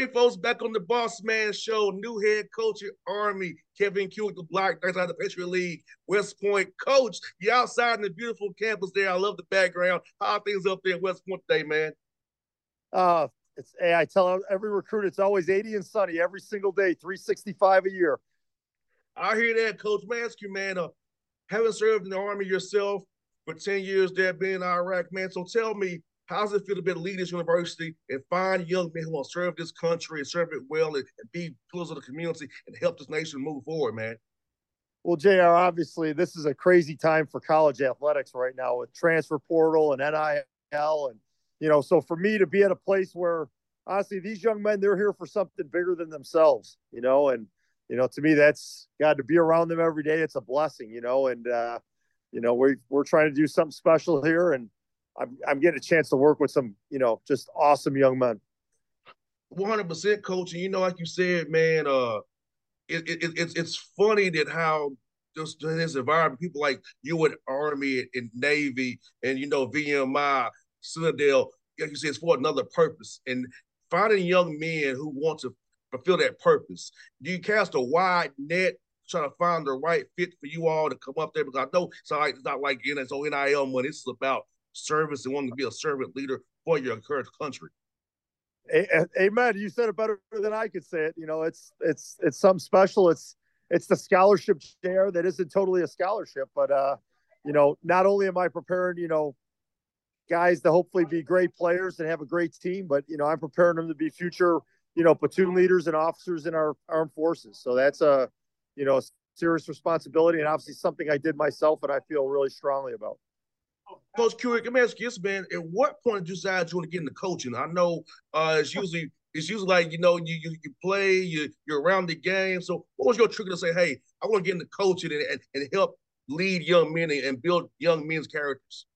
Bossman Show, new head coach at Army, Kevin Kuwik with the Black Knights out of the Patriot League, West Point. Coach, you outside in the beautiful campus there. I love the background. How things up there at West Point today, man? Uh, it's hey, I tell every recruit it's always 80 and sunny every single day, 365 a year. I hear that, Coach. Man, ask you, man, uh, having served in the Army yourself for 10 years there, being in Iraq, man. So tell me, how does it feel to be at lead this university and find young men who want to serve this country and serve it well and, and be pillars of the community and help this nation move forward, man? Well, JR, obviously, this is a crazy time for college athletics right now with transfer portal and NIL. And, you know, so for me to be at a place where, honestly, these young men, they're here for something bigger than themselves, you know, and, you know, to me, that's got to be around them every day. It's a blessing, you know, and, uh, you know, we, we're trying to do something special here. And, I'm, I'm getting a chance to work with some, you know, just awesome young men. 100% coach. And, you know, like you said, man, uh, it, it, it's, it's funny that how just in this environment, people like you at Army and Navy and, you know, VMI, Citadel, like you said, it's for another purpose. And finding young men who want to fulfill that purpose. Do you cast a wide net trying to find the right fit for you all to come up there? Because I know it's not like, it's not like NSO NIL money. This is about service and wanting to be a servant leader for your current country. Amen. You said it better than I could say it. You know, it's it's it's something special. It's it's the scholarship share that isn't totally a scholarship, but uh, you know, not only am I preparing, you know, guys to hopefully be great players and have a great team, but you know, I'm preparing them to be future, you know, platoon leaders and officers in our armed forces. So that's a, you know, serious responsibility and obviously something I did myself and I feel really strongly about. Coach Curry, let me ask you this, man. At what point did you decide you want to get into coaching? I know uh, it's usually it's usually like you know you you, you play you you're around the game. So what was your trigger to say, hey, I want to get into coaching and, and, and help lead young men and build young men's characters?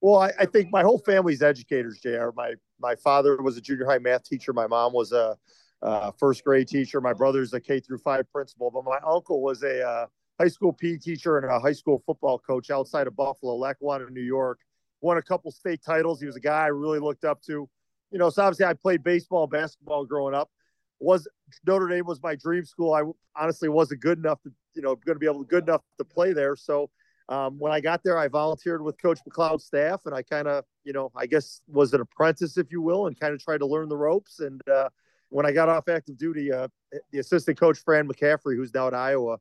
Well, I, I, think my whole family's educators, Jr. My my father was a junior high math teacher. My mom was a, a first grade teacher. My brother's a K through five principal. But my uncle was a uh, high school PE teacher and a high school football coach outside of Buffalo, Lackawanna, New York. Won a couple state titles. He was a guy I really looked up to. You know, so obviously I played baseball and basketball growing up. Was Notre Dame was my dream school. I honestly wasn't good enough to, you know, going to be able good enough to play there. So um, when I got there, I volunteered with Coach MacLeod's staff, and I kind of, you know, I guess was an apprentice, if you will, and kind of tried to learn the ropes. And uh, when I got off active duty, uh, the assistant coach Fran McCaffery, who's now at Iowa,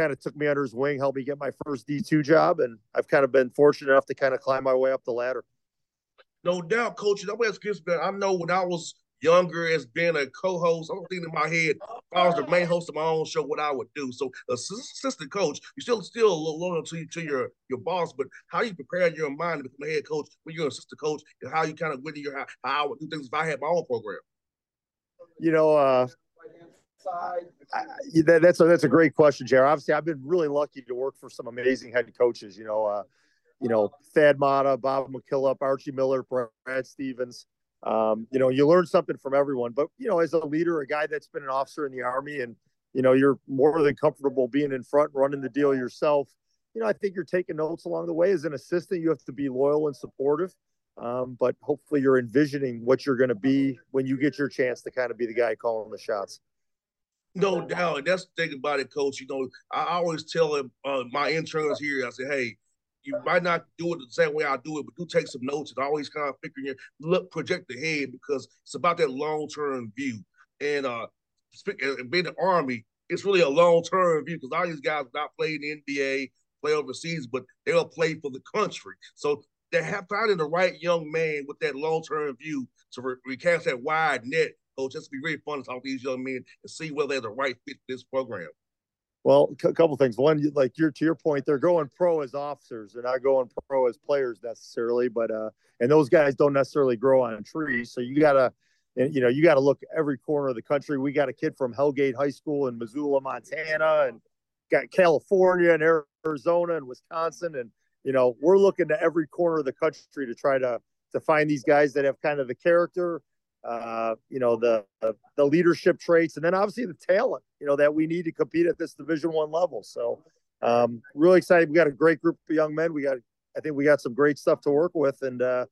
kind of took me under his wing, helped me get my first D2 job. And I've kind of been fortunate enough to kind of climb my way up the ladder. No doubt, coach. I'm asking I know when I was younger as being a co-host, I don't think in my head, if I was the main host of my own show, what I would do. So assistant coach, you still still loyal to, to your your boss, but how you prepare your mind to become a head coach when you're an assistant coach and how you kind of with your how, how I would do things if I had my own program. You know, uh, side? I, that, that's a that's a great question, Jared. Obviously, I've been really lucky to work for some amazing head coaches. You know, uh, you know Thad Matta, Bob McKillop, Archie Miller, Brad Stevens. Um, you know, you learn something from everyone. But you know, as a leader, a guy that's been an officer in the army, and you know, you're more than comfortable being in front, running the deal yourself. You know, I think you're taking notes along the way. As an assistant, you have to be loyal and supportive. Um, but hopefully, you're envisioning what you're going to be when you get your chance to kind of be the guy calling the shots. No doubt. That's the thing about it, coach. You know, I always tell him, uh, my interns here, I say, hey, you might not do it the same way I do it, but do take some notes and always kind of figuring your look project ahead because it's about that long term view. And uh being the army, it's really a long term view because all these guys not play in the NBA, play overseas, but they'll play for the country. So they have finding the right young man with that long term view to re- recast that wide net. Coach, it's be really fun to talk to these young men and see whether they're the right fit for this program. Well, a couple things. One, like you're to your point, they're going pro as officers. They're not going pro as players necessarily, but uh, and those guys don't necessarily grow on trees. So you gotta, you know, you got to look every corner of the country. We got a kid from Hellgate High School in Missoula, Montana, and got California and Arizona and Wisconsin, and you know, we're looking to every corner of the country to try to to find these guys that have kind of the character uh, you know, the, the leadership traits, and then obviously the talent, you know, that we need to compete at this Division One level. So, um, really excited. We got a great group of young men. We got, I think, we got some great stuff to work with, and uh,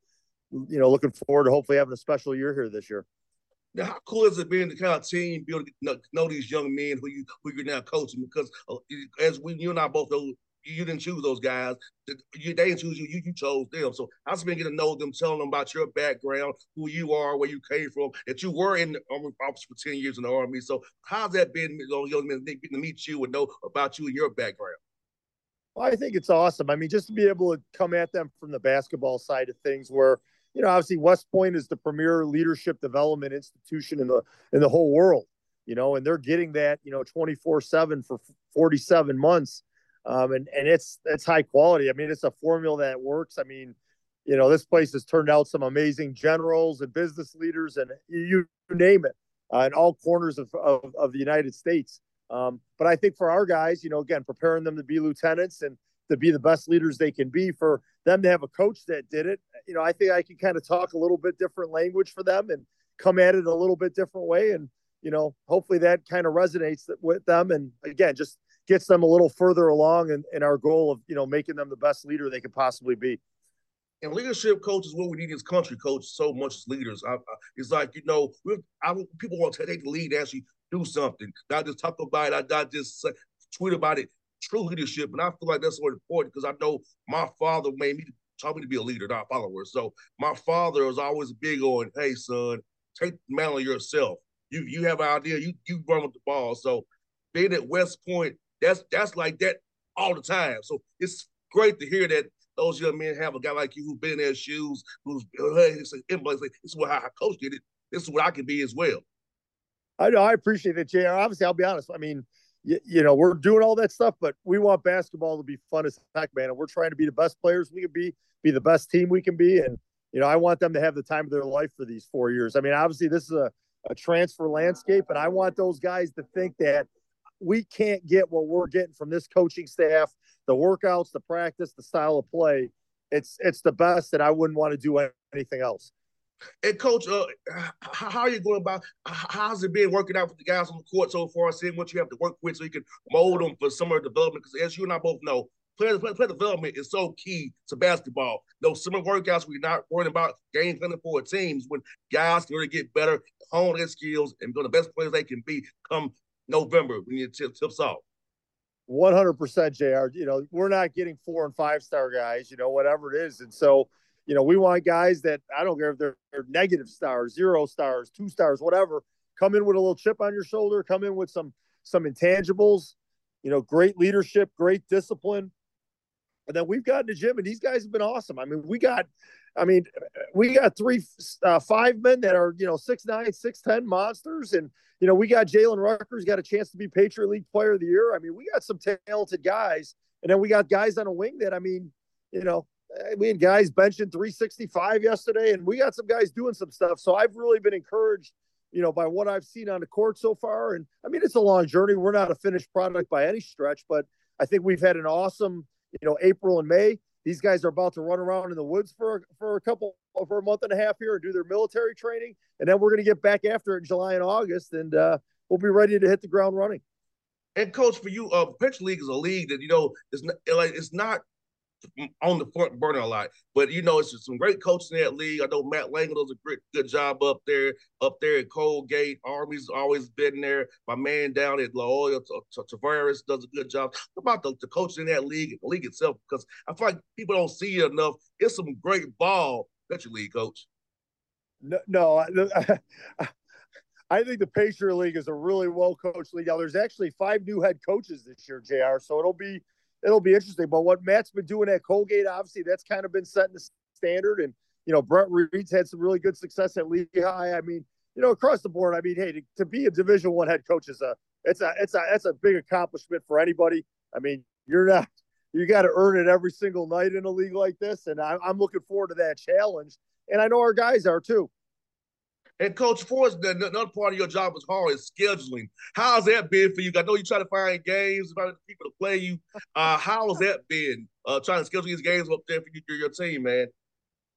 you know, looking forward to hopefully having a special year here this year. Now, how cool is it being the kind of team be able to know, know these young men who you who you're now coaching? Because uh, as we, you and I both know, you didn't choose those guys. You, they didn't choose you. You, you chose them. So just been getting to know them, telling them about your background, who you are, where you came from, that you were in the Army office for 10 years in the Army. So how's that been, you know, young men, getting to meet you and know about you and your background? Well, I think it's awesome. I mean, just to be able to come at them from the basketball side of things where, you know, obviously West Point is the premier leadership development institution in the in the whole world, you know, and they're getting that, you know, 24-7 for 47 months um, and and it's it's high quality. I mean, it's a formula that works. I mean, you know, this place has turned out some amazing generals and business leaders, and you, name it, uh, in all corners of, of, of the United States. Um, but I think for our guys, you know, again, preparing them to be lieutenants and to be the best leaders they can be, for them to have a coach that did it, you know, I think I can kind of talk a little bit different language for them and come at it a little bit different way, and you know, hopefully that kind of resonates with them. And again, just gets them a little further along in, in our goal of you know making them the best leader they could possibly be. And leadership coach is what we need in this country, coach. So much as leaders, I, I, it's like you know, I, people want to take the lead, actually do something, not just talk about it, not just tweet about it. True leadership, and I feel like that's so important because I know my father made me taught me to be a leader, not a follower. So my father was always big on, "Hey, son, take the mantle yourself. You you have an idea, you you run with the ball." So being at West Point that's that's like that all the time. So it's great to hear that those young men have a guy like you who's been in their shoes, who's hey, it's an this is what I coach did it. This is what I can be as well. I know. I appreciate it, Jr. Obviously, I'll be honest. I mean, you, you, know, we're doing all that stuff, but we want basketball to be fun as heck, man. And we're trying to be the best players we can be, be the best team we can be. And, you know, I want them to have the time of their life for these four years. I mean, obviously, this is a, a transfer landscape, and I want those guys to think that we can't get what we're getting from this coaching staff, the workouts, the practice, the style of play. It's it's the best, and I wouldn't want to do anything else. And coach, uh, how are you going about? How's it been working out with the guys on the court so far? Seeing what you have to work with, so you can mold them for summer development. Because as you and I both know, player, player, player development is so key to basketball. Those summer workouts, we're not worrying about game planning for teams when guys can really get better, hone their skills, and become the best players they can be come November when it tips off. 100% JR. You know, we're not getting four and five star guys, you know, whatever it is. And so, you know, we want guys that I don't care if they're, they're negative stars, zero stars, two stars, whatever, come in with a little chip on your shoulder, come in with some some intangibles, you know, great leadership, great discipline. And then we've gotten to gym, and these guys have been awesome. I mean, we got, I mean, we got three, uh, five men that are, you know, six nine, six ten monsters, and you know, we got Jalen Rucker's got a chance to be Patriot League Player of the Year. I mean, we got some talented guys, and then we got guys on a wing that I mean, you know, we had guys benching 365 yesterday, and we got some guys doing some stuff. So I've really been encouraged, you know, by what I've seen on the court so far. And I mean, it's a long journey. We're not a finished product by any stretch, but I think we've had an awesome, you know, April and May. These guys are about to run around in the woods for for a couple for a month and a half here and do their military training, and then we're going to get back after it in July and August, and uh, we'll be ready to hit the ground running. And coach, for you, uh, Patriot League is a league that you know is not, like it's not on the front burner a lot. But you know, it's just some great coaching in that league. I know Matt Langel does a great good job up there, up there at Colgate. Army's always been there. My man down at La Jolla, Tavaras does a good job. about the, the coaches in that league and the league itself? Because I feel like people don't see it enough. It's some great ball that your league, coach. No, no I think the Patriot League is a really well coached league. Now, there's actually five new head coaches this year, Jr. So it'll be it'll be interesting. But what Matt's been doing at Colgate, obviously, that's kind of been setting the standard. And you know, Brett Reed's had some really good success at Lehigh. I mean, you know, across the board. I mean, hey, to, to be a Division One head coach is a it's a it's a it's a big accomplishment for anybody. I mean, you're not you got to earn it every single night in a league like this, and I, I'm looking forward to that challenge. And I know our guys are too. And Coach Forrest, another part of your job is hard is scheduling. How's that been for you? I know you try to find games, find people to play you. Uh, that been? Uh, trying to schedule these games up there for you, your team, man.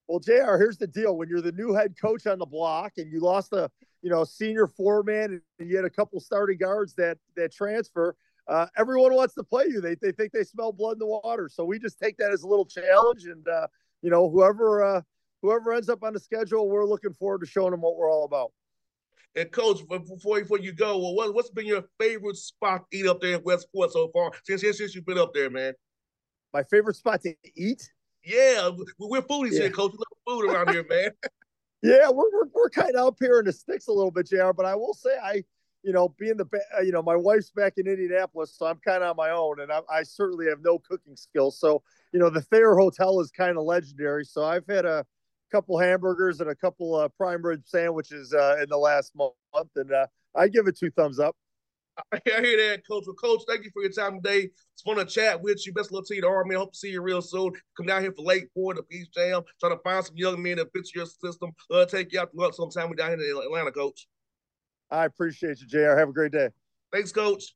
Well, Jr. Here's the deal: when you're the new head coach on the block, and you lost a you know senior foreman, and you had a couple starting guards that that transfer, uh, everyone wants to play you. They they think they smell blood in the water. So we just take that as a little challenge, and uh, you know whoever uh, whoever ends up on the schedule, we're looking forward to showing them what we're all about. And coach, before before you go, well, what, what's been your favorite spot to eat up there in West Point so far since since you've been up there, man? My favorite spot to eat? Yeah, we're foodies yeah. here, coach. We love food around here, man. yeah, we're, we're we're kind of up here in the sticks a little bit, Jr. But I will say, I you know, being the you know, my wife's back in Indianapolis, so I'm kind of on my own, and I, I certainly have no cooking skills. So you know, the Thayer Hotel is kind of legendary. So I've had a couple hamburgers and a couple uh, prime rib sandwiches uh, in the last month, and uh, I give it two thumbs up. I hear that, Coach. Well, Coach, thank you for your time today. It's fun to chat with you. Best of luck to you, the Army. I hope to see you real soon. Come down here for late for the Peach Jam, trying to find some young men that fits your system. Uh, take you out to lunch sometime. We down here in Atlanta, Coach. I appreciate you, JR. Have a great day. Thanks, Coach.